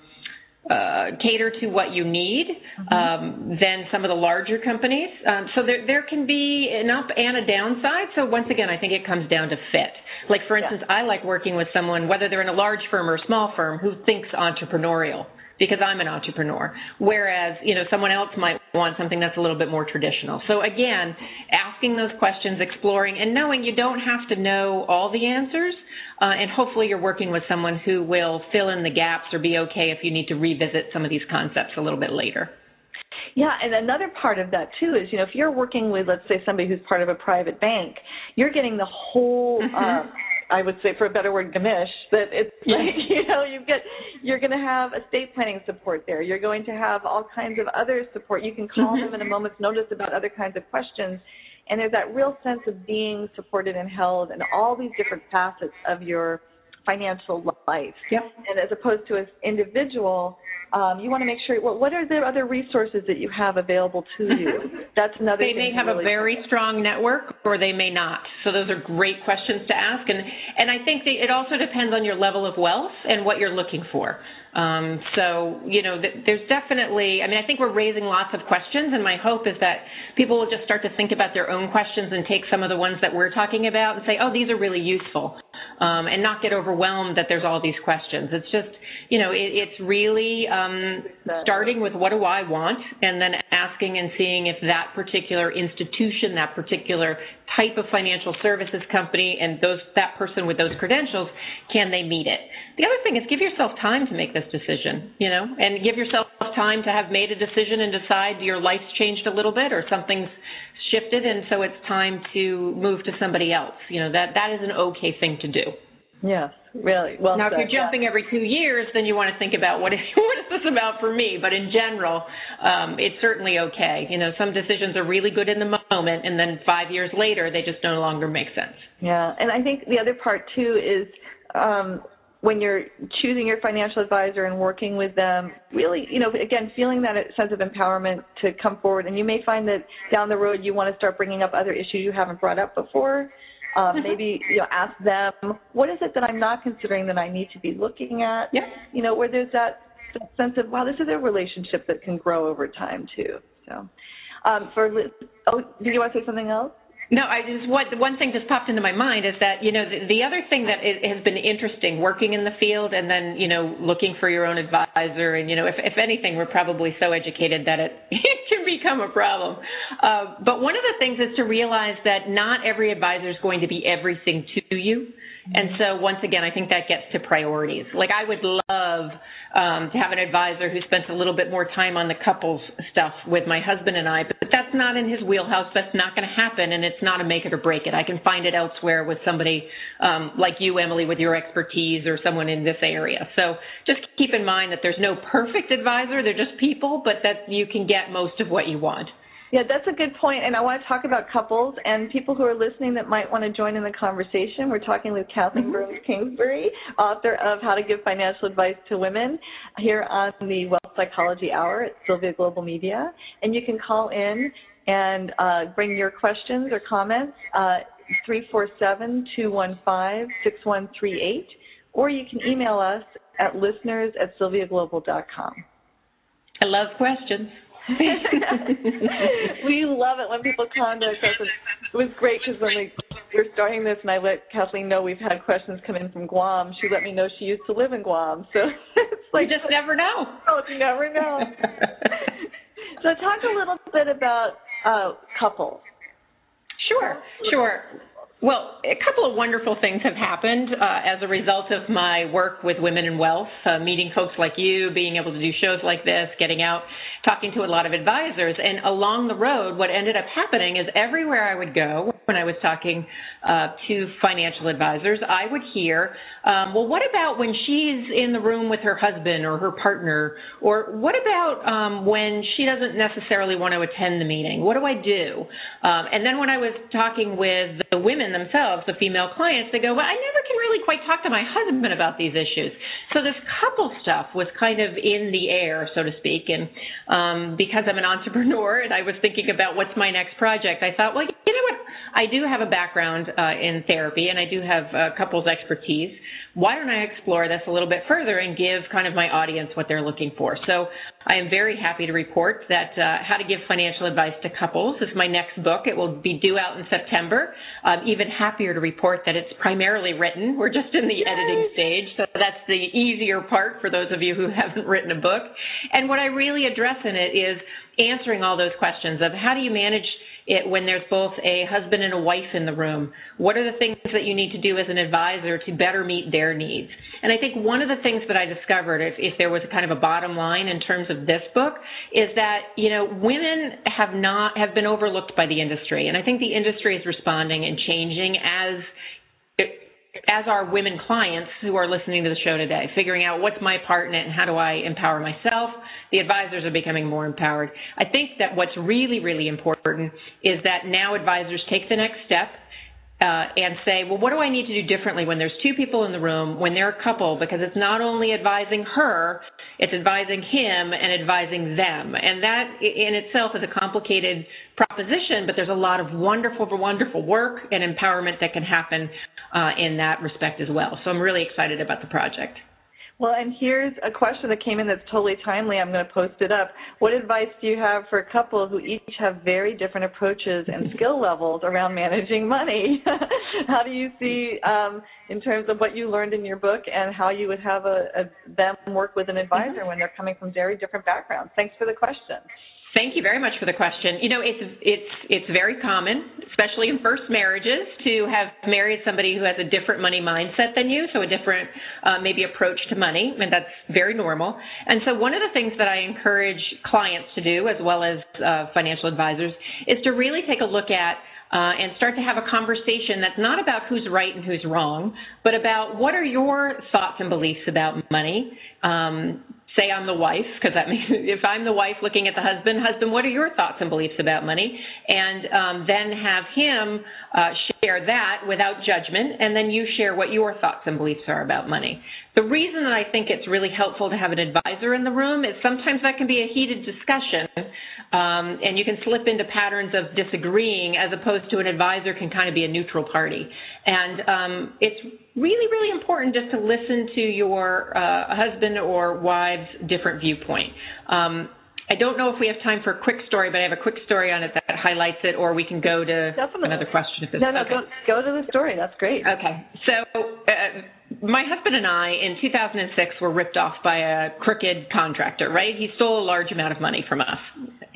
S3: uh, cater to what you need um, than some of the larger companies. Um, so there there can be an up and a downside. So once again, I think it comes down to fit. Like for instance, I like working with someone whether they're in a large firm or a small firm who thinks entrepreneurial because I'm an entrepreneur. Whereas, you know, someone else might want something that's a little bit more traditional. So again, asking those questions, exploring, and knowing you don't have to know all the answers. Uh, and hopefully you're working with someone who will fill in the gaps or be okay if you need to revisit some of these concepts a little bit later.
S2: Yeah, and another part of that too is, you know, if you're working with, let's say, somebody who's part of a private bank, you're getting the whole,
S3: Mhm.
S2: I would say, for a better word, gamish. That it's
S3: Yeah.
S2: like, (laughs) you know, you get, you're going to have estate planning support there. You're going to have all kinds of other support. You can call
S3: Mhm.
S2: them at a moment's notice about other kinds of questions, and there's that real sense of being supported and held, and all these different facets of your financial life.
S3: Yep.
S2: And as opposed to as individual, um, you want to make sure. Well, what are the other resources that you have available to you? (laughs) That's another.
S3: They
S2: thing
S3: may have
S2: really
S3: a very strong network or they may not. So those are great questions to ask. And, and I think that it also depends on your level of wealth and what you're looking for. Um, so, you know, th- there's definitely, I mean, I think we're raising lots of questions, and my hope is that people will just start to think about their own questions and take some of the ones that we're talking about and say, oh, these are really useful, um, and not get overwhelmed that there's all these questions. It's just, you know, it, it's really um, starting with what do I want, and then asking and seeing if that particular institution, that particular type of financial services company, and those that person with those credentials, can they meet it? The other thing is give yourself time to make this decision, you know, and give yourself time to have made a decision and decide your life's changed a little bit or something's shifted, and so it's time to move to somebody else. You know, that that is an okay thing to do.
S2: Yes, really. Well,
S3: Now, if you're jumping every two years, then you want to think about what is (laughs) what is this about for me. But in general, um, it's certainly okay. You know, some decisions are really good in the moment, and then five years later, they just no longer make sense.
S2: Yeah, and I think the other part too is um, when you're choosing your financial advisor and working with them, really, you know, again, feeling that sense of empowerment to come forward. And you may find that down the road you want to start bringing up other issues you haven't brought up before. Um, maybe you know, ask them, what is it that I'm not considering that I need to be looking at?
S3: Yeah.
S2: You know, where there's that sense of, wow, this is a relationship that can grow over time too. So, um, for oh, did you want to say something else?
S3: No, I just what the one thing just popped into my mind is that you know the, the other thing that has been interesting working in the field and then you know looking for your own advisor and you know if if anything we're probably so educated that it, (laughs) it can become a problem. Uh, but one of the things is to realize that not every advisor is going to be everything to you. And so once again, I think that gets to priorities. Like I would love um, to have an advisor who spends a little bit more time on the couples stuff with my husband and I, but that's not in his wheelhouse. That's not going to happen, and it's not a make it or break it. I can find it elsewhere with somebody um, like you, Emily, with your expertise, or someone in this area. So just keep in mind that there's no perfect advisor. They're just people, but that you can get most of what you want.
S2: Yeah, that's a good point, and I want to talk about couples and people who are listening that might want to join in the conversation. We're talking with Kathleen
S3: Mm-hmm.
S2: Burns Kingsbury, author of How to Give Financial Advice to Women, here on the Wealth Psychology Hour at Sylvia Global Media. And you can call in and uh, bring your questions or comments, uh, 347-215-6138, or you can email us at listeners at sylviaglobal.com.
S3: I love questions. (laughs)
S2: we love it when people contact us. It was great because when we we were starting this, and I let Kathleen know we've had questions come in from Guam. She let me know she used to live in Guam, (laughs) so it's like
S3: you just never know.
S2: Oh, you never know. (laughs) so talk a little bit about uh, couples.
S3: Sure, sure. Well, a couple of wonderful things have happened uh, as a result of my work with Women in Wealth, uh, meeting folks like you, being able to do shows like this, getting out, talking to a lot of advisors. And along the road, what ended up happening is everywhere I would go when I was talking uh, to financial advisors, I would hear, um, well, what about when she's in the room with her husband or her partner? Or what about um, when she doesn't necessarily want to attend the meeting? What do I do? Um, and then when I was talking with the women women themselves, the female clients, they go, well, I never can really quite talk to my husband about these issues. So this couple stuff was kind of in the air, so to speak. And um, because I'm an entrepreneur and I was thinking about what's my next project, I thought, well, you know what? I do have a background uh, in therapy and I do have uh, couples expertise why don't I explore this a little bit further and give kind of my audience what they're looking for? So I am very happy to report that uh, How to Give Financial Advice to Couples is my next book. It will be due out in September. I'm even happier to report that it's primarily written. We're just in the Yay. editing stage, so that's the easier part for those of you who (laughs) haven't written a book. And what I really address in it is answering all those questions of how do you manage – it, when there's both a husband and a wife in the room? What are the things that you need to do as an advisor to better meet their needs? And I think one of the things that I discovered, if, if there was kind of a bottom line in terms of this book, is that you know women have not have been overlooked by the industry, and I think the industry is responding and changing as as our women clients who are listening to the show today, figuring out what's my part in it and how do I empower myself. The advisors are becoming more empowered. I think that what's really, really important is that now advisors take the next step uh, and say, well, what do I need to do differently when there's two people in the room, when they're a couple, because it's not only advising her, it's advising him and advising them. And that in itself is a complicated proposition, but there's a lot of wonderful, wonderful work and empowerment that can happen uh, in that respect as well. So I'm really excited about the project.
S2: Well, and here's a question that came in that's totally timely. I'm going to post it up. What advice do you have for a couple who each have very different approaches and (laughs) skill levels around managing money? (laughs) how do you see, um, in terms of what you learned in your book, and how you would have a, a them work with an advisor mm-hmm. when they're coming from very different backgrounds? Thanks for the question.
S3: Thank you very much for the question. You know, it's it's it's very common, especially in first marriages, to have married somebody who has a different money mindset than you, so a different uh, maybe approach to money, and that's very normal. And so, one of the things that I encourage clients to do, as well as uh, financial advisors, is to really take a look at uh, and start to have a conversation that's not about who's right and who's wrong, but about what are your thoughts and beliefs about money. Um, say I'm the wife, because that (laughs) means if I'm the wife looking at the husband, husband, what are your thoughts and beliefs about money? And um, then have him uh, share that without judgment, and then you share what your thoughts and beliefs are about money. The reason that I think it's really helpful to have an advisor in the room is sometimes that can be a heated discussion, um, and you can slip into patterns of disagreeing as opposed to an advisor can kind of be a neutral party. And um, it's really, really important just to listen to your uh, husband or wife's different viewpoint. Um, I don't know if we have time for a quick story, but I have a quick story on it that highlights it, or we can go to
S2: Definitely.
S3: another question. If
S2: no, no,
S3: okay.
S2: go, go to the story. That's great.
S3: Okay. So, uh, my husband and I in 2006 were ripped off by a crooked contractor, right? He stole a large amount of money from us.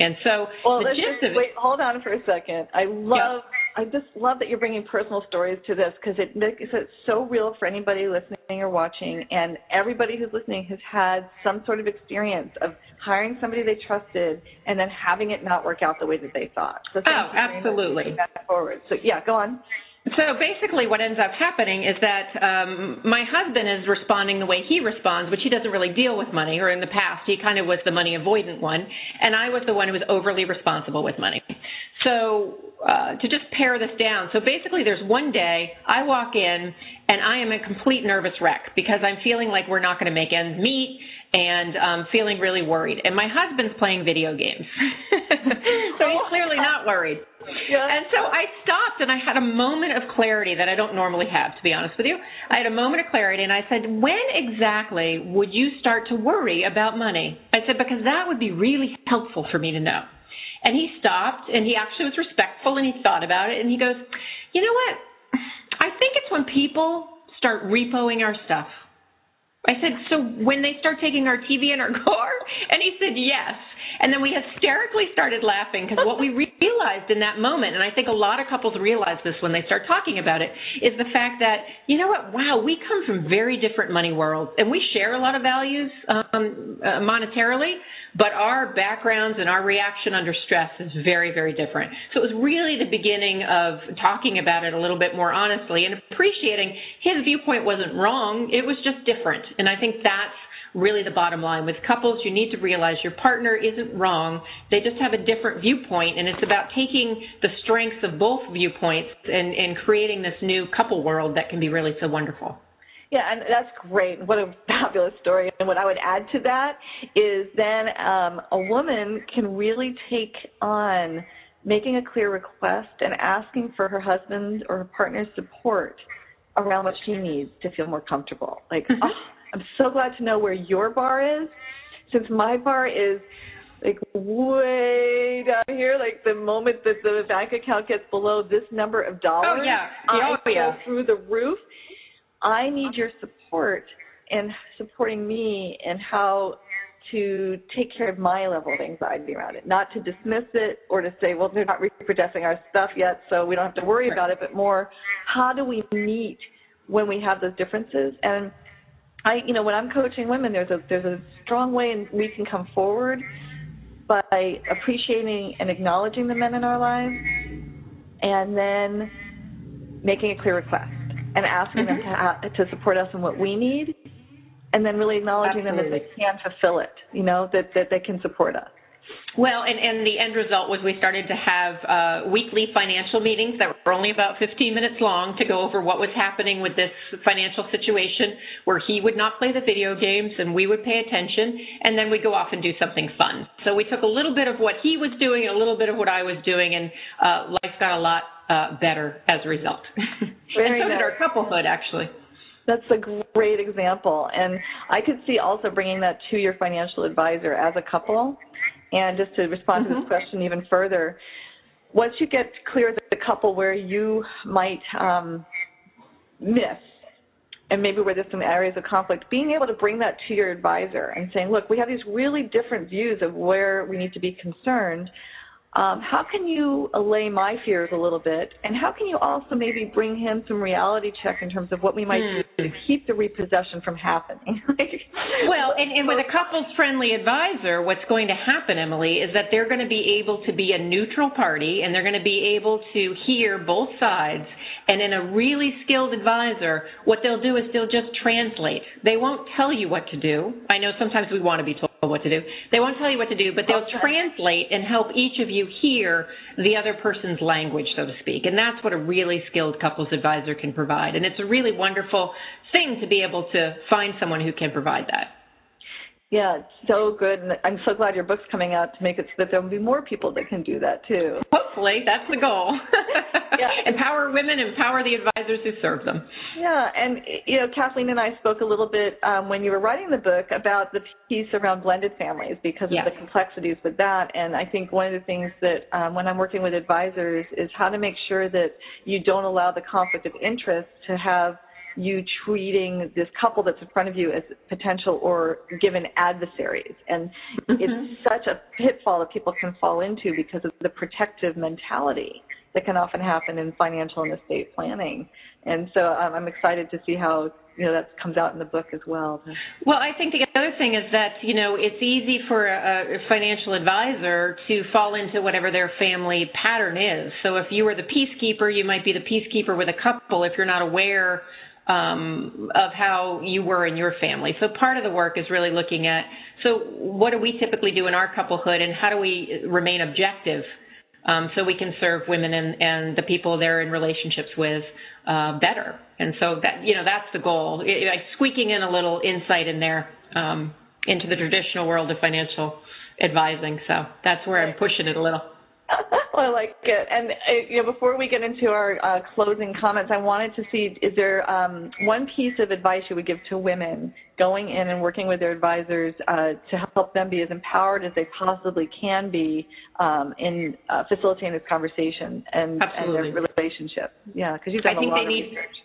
S3: And so,
S2: well,
S3: the gist
S2: of
S3: it.
S2: Wait, hold on for a second. I love. I just love that you're bringing personal stories to this because it makes it so real for anybody listening or watching. And everybody who's listening has had some sort of experience of hiring somebody they trusted and then having it not work out the way that they thought. So
S3: oh, absolutely.
S2: Forward. So yeah, go on.
S3: So basically, what ends up happening is that um, my husband is responding the way he responds, which he doesn't really deal with money. Or in the past, he kind of was the money avoidant one, and I was the one who was overly responsible with money. So uh, to just pare this down, so basically, there's one day I walk in and I am a complete nervous wreck because I'm feeling like we're not going to make ends meet and um, feeling really worried. And my husband's playing video games, (laughs) so he's clearly not worried.
S2: Yeah.
S3: And so I stopped and I had a moment of clarity that I don't normally have, to be honest with you. I had a moment of clarity and I said, When exactly would you start to worry about money? I said, Because that would be really helpful for me to know. And he stopped and he actually was respectful and he thought about it and he goes, You know what? I think it's when people start repoing our stuff. I said, so when they start taking our TV and our (laughs) car? And he said, yes. And then we hysterically started laughing because what we (laughs) realized in that moment, and I think a lot of couples realize this when they start talking about it, is the fact that, you know what, wow, we come from very different money worlds and we share a lot of values um, uh, monetarily, but our backgrounds and our reaction under stress is very, very different. So it was really the beginning of talking about it a little bit more honestly and appreciating his viewpoint wasn't wrong, it was just different. And I think that's really the bottom line. With couples, you need to realize your partner isn't wrong. They just have a different viewpoint, and it's about taking the strengths of both viewpoints and, and creating this new couple world that can be really so wonderful.
S2: Yeah, and that's great. What a (laughs) fabulous story. And what I would add to that is then um, a woman can really take on making a clear request and asking for her husband or her partner's support around what she needs to feel more comfortable. Like, mm-hmm. oh, I'm so glad to know where your bar is, since my bar is like way down here. Like the moment that the bank account gets below this number of dollars,
S3: oh yeah,
S2: oh,
S3: I yeah.
S2: go through the roof. I need your support in supporting me and how to take care of my level of anxiety around it. Not to dismiss it or to say, well, they're not reproducing our stuff yet, so we don't have to worry about it, but more, how do we meet when we have those differences? And I, you know, when I'm coaching women, there's a there's a strong way in we can come forward by appreciating and acknowledging the men in our lives, and then making a clear request and asking mm-hmm. them to to support us in what we need, and then really acknowledging
S3: Absolutely.
S2: them that they can fulfill it. You know, that that they can support us.
S3: Well, and, and the end result was we started to have uh, weekly financial meetings that were only about 15 minutes long to go over what was happening with this financial situation, where he would not play the video games and we would pay attention, and then we'd go off and do something fun. So we took a little bit of what he was doing and a little bit of what I was doing, and uh, life got a lot uh, better as a result. (laughs)
S2: Very
S3: and so
S2: nice.
S3: did our couplehood, actually.
S2: That's a great example. And I could see also bringing that to your financial advisor as a couple and just to respond mm-hmm. to this mm-hmm. question even further, once you get clear as a couple where you might um, miss and maybe where there's some areas of conflict, being able to bring that to your advisor and saying, look, we have these really different views of where we need to be concerned um, how can you allay my fears a little bit, and how can you also maybe bring him some reality check in terms of what we might hmm. do to keep the repossession from happening? (laughs)
S3: well, and, and with a couples friendly advisor, what's going to happen, Emily, is that they're going to be able to be a neutral party and they're going to be able to hear both sides. And in a really skilled advisor, what they'll do is they'll just translate. They won't tell you what to do. I know sometimes we want to be told what to do. They won't tell you what to do, but they'll translate and help each of you hear the other person's language, so to speak. And that's what a really skilled couples advisor can provide. And it's a really wonderful thing to be able to find someone who can provide that.
S2: Yeah, so good. And I'm so glad your book's coming out to make it so that there will be more people that can do that too.
S3: Hopefully, that's the goal. (laughs)
S2: yeah. (laughs)
S3: Empower women, empower the advisors who serve them.
S2: Yeah, and you know, Kathleen and I spoke a little bit um, when you were writing the book about the piece around blended families because
S3: yes.
S2: of the complexities with that. And I think one of the things that um, when I'm working with advisors is how to make sure that you don't allow the conflict of interest to have you treating this couple that's in front of you as potential or given adversaries. And mm-hmm. it's such a pitfall that people can fall into because of the protective mentality that can often happen in financial and estate planning. And so um, I'm excited to see how you know that comes out in the book as well.
S3: Well, I think the other thing is that you know it's easy for a, a financial advisor to fall into whatever their family pattern is. So if you were the peacekeeper, you might be the peacekeeper with a couple if you're not aware um, of how you were in your family. So part of the work is really looking at so what do we typically do in our couplehood, and how do we remain objective um, so we can serve women and, and the people they're in relationships with uh, better. And so that you know that's the goal, it, like squeaking in a little insight in there um, into the traditional world of financial advising. So that's where I'm pushing it a little.
S2: Well, I like it. And uh, you know, before we get into our uh, closing comments, I wanted to see: is there um, one piece of advice you would give to women going in and working with their advisors uh, to help them be as empowered as they possibly can be um, in uh, facilitating this conversation and, and, their relationship? Yeah, because you've done
S3: I think
S2: a lot
S3: they
S2: of
S3: need,
S2: research.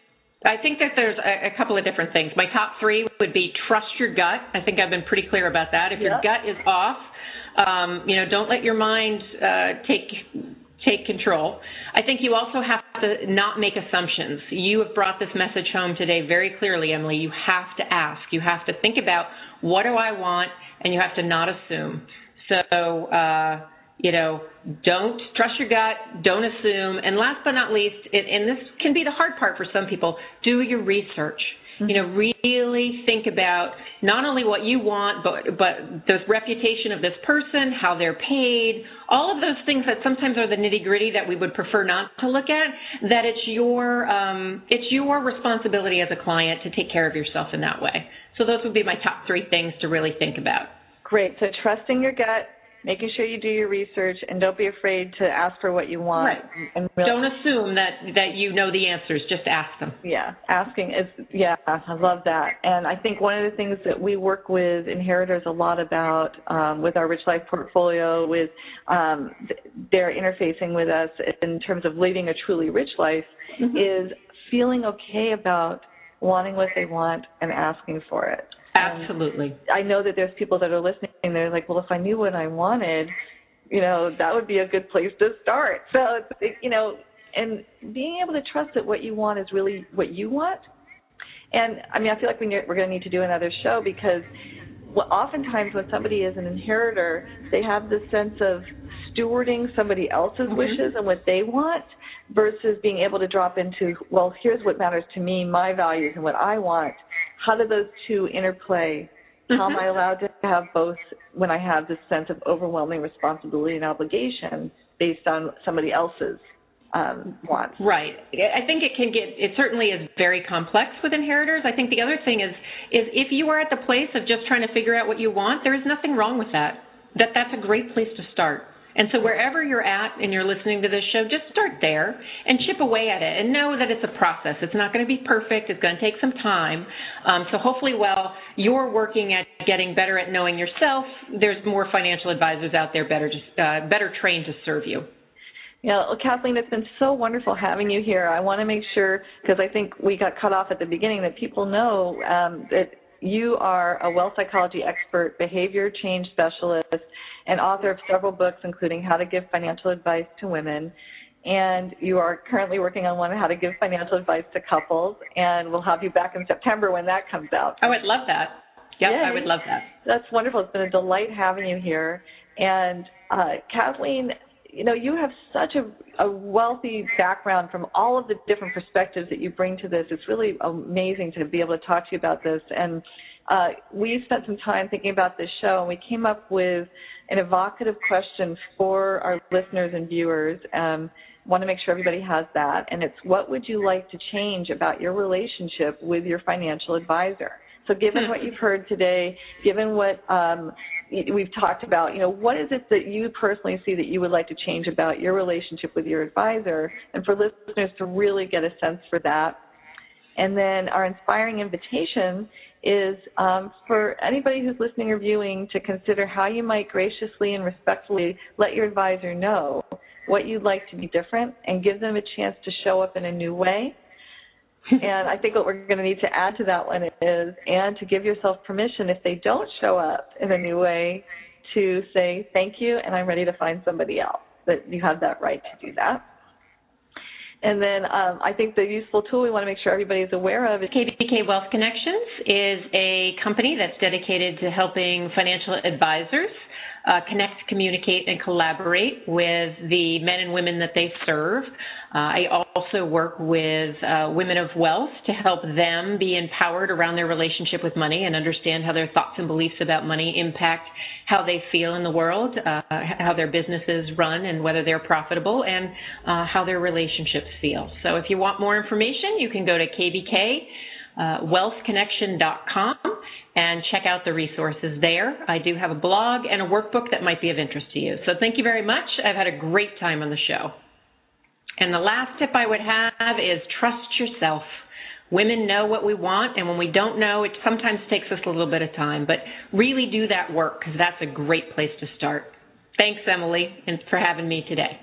S3: I think that there's a, a, couple of different things. My top three would be trust your gut. I think I've been pretty clear about that. If your gut is off, um, you know, don't let your mind uh, take take control. I think you also have to not make assumptions. You have brought this message home today very clearly, Emily. You have to ask. You have to think about what do I want, and you have to not assume. So. Uh, you know, don't trust your gut, don't assume, and last but not least, and this can be the hard part for some people, do your research. You know, really think about not only what you want, but but the reputation of this person, how they're paid, all of those things that sometimes are the nitty gritty that we would prefer not to look at. That it's your um, it's your responsibility as a client to take care of yourself in that way. So those would be my top three things to really think about.
S2: Great. So trusting your gut, making sure you do your research and don't be afraid to ask for what you want.
S3: Right.
S2: And
S3: really, don't assume that that you know the answers. Just ask them.
S2: Yeah, asking is yeah, I love that. And I think one of the things that we work with inheritors a lot about um, with our Rich Life portfolio, with um, they're interfacing with us in terms of living a truly rich life, mm-hmm. is feeling okay about wanting what they want and asking for it.
S3: Absolutely.
S2: Um, I know that there's people that are listening and they're like, well, if I knew what I wanted, you know, that would be a good place to start. So, you know, and being able to trust that what you want is really what you want. And I mean, I feel like we we're going to need to do another show because oftentimes when somebody is an inheritor, they have this sense of stewarding somebody else's mm-hmm. wishes and what they want versus being able to drop into, well, here's what matters to me, my values and what I want how do those two interplay? Mm-hmm. How am I mm-hmm. allowed to have both when I have this sense of overwhelming responsibility and obligation based on somebody else's um, wants?
S3: Right. I think it can get. It certainly is very complex with inheritors. I think the other thing is is if you are at the place of just trying to figure out what you want, there is nothing wrong with that. That that's a great place to start. And so wherever you're at and you're listening to this show, just start there and chip away at it and know that it's a process. It's not going to be perfect. It's going to take some time. Um, so hopefully, while you're working at getting better at knowing yourself, there's more financial advisors out there better, just, uh, better trained to serve you.
S2: Yeah, well, Kathleen, it's been so wonderful having you here. I want to make sure, because I think we got cut off at the beginning, that people know um, that you are a wealth psychology expert, behavior change specialist, and author of several books, including How to Give Financial Advice to Women. And you are currently working on one on how to give financial advice to couples, and we'll have you back in September when that comes out.
S3: Oh, I would love that. Yep, Yay. I would love that.
S2: That's wonderful. It's been a delight having you here. And uh, Kathleen, you know, you have such a, a wealthy background from all of the different perspectives that you bring to this. It's really amazing to be able to talk to you about this. And uh, we spent some time thinking about this show, and we came up with an evocative question for our listeners and viewers. Um, want to make sure everybody has that, and it's what would you like to change about your relationship with your financial advisor? So, given hmm. what you've heard today, given what um, we've talked about, you know, what is it that you personally see that you would like to change about your relationship with your advisor? And for listeners to really get a sense for that. And then our inspiring invitation is um, for anybody who's listening or viewing to consider how you might graciously and respectfully let your advisor know what you'd like to be different and give them a chance to show up in a new way and I think what we're going to need to add to that one is, and to give yourself permission if they don't show up in a new way, to say thank you, and I'm ready to find somebody else. That you have that right to do that. And then um, I think the useful tool we want to make sure everybody is aware of is
S3: KBK Wealth Connections is a company that's dedicated to helping financial advisors uh, connect, communicate, and collaborate with the men and women that they serve. Uh, I also work with uh, women of wealth to help them be empowered around their relationship with money and understand how their thoughts and beliefs about money impact how they feel in the world, uh, how their businesses run, and whether they're profitable, and uh, how their relationships feel. So if you want more information, you can go to KBK uh, wealthconnection.com and check out the resources there. I do have a blog and a workbook that might be of interest to you. So thank you very much. I've had a great time on the show. And the last tip I would have is trust yourself. Women know what we want, and when we don't know, it sometimes takes us a little bit of time, but really do that work because that's a great place to start. Thanks, Emily, and for having me today.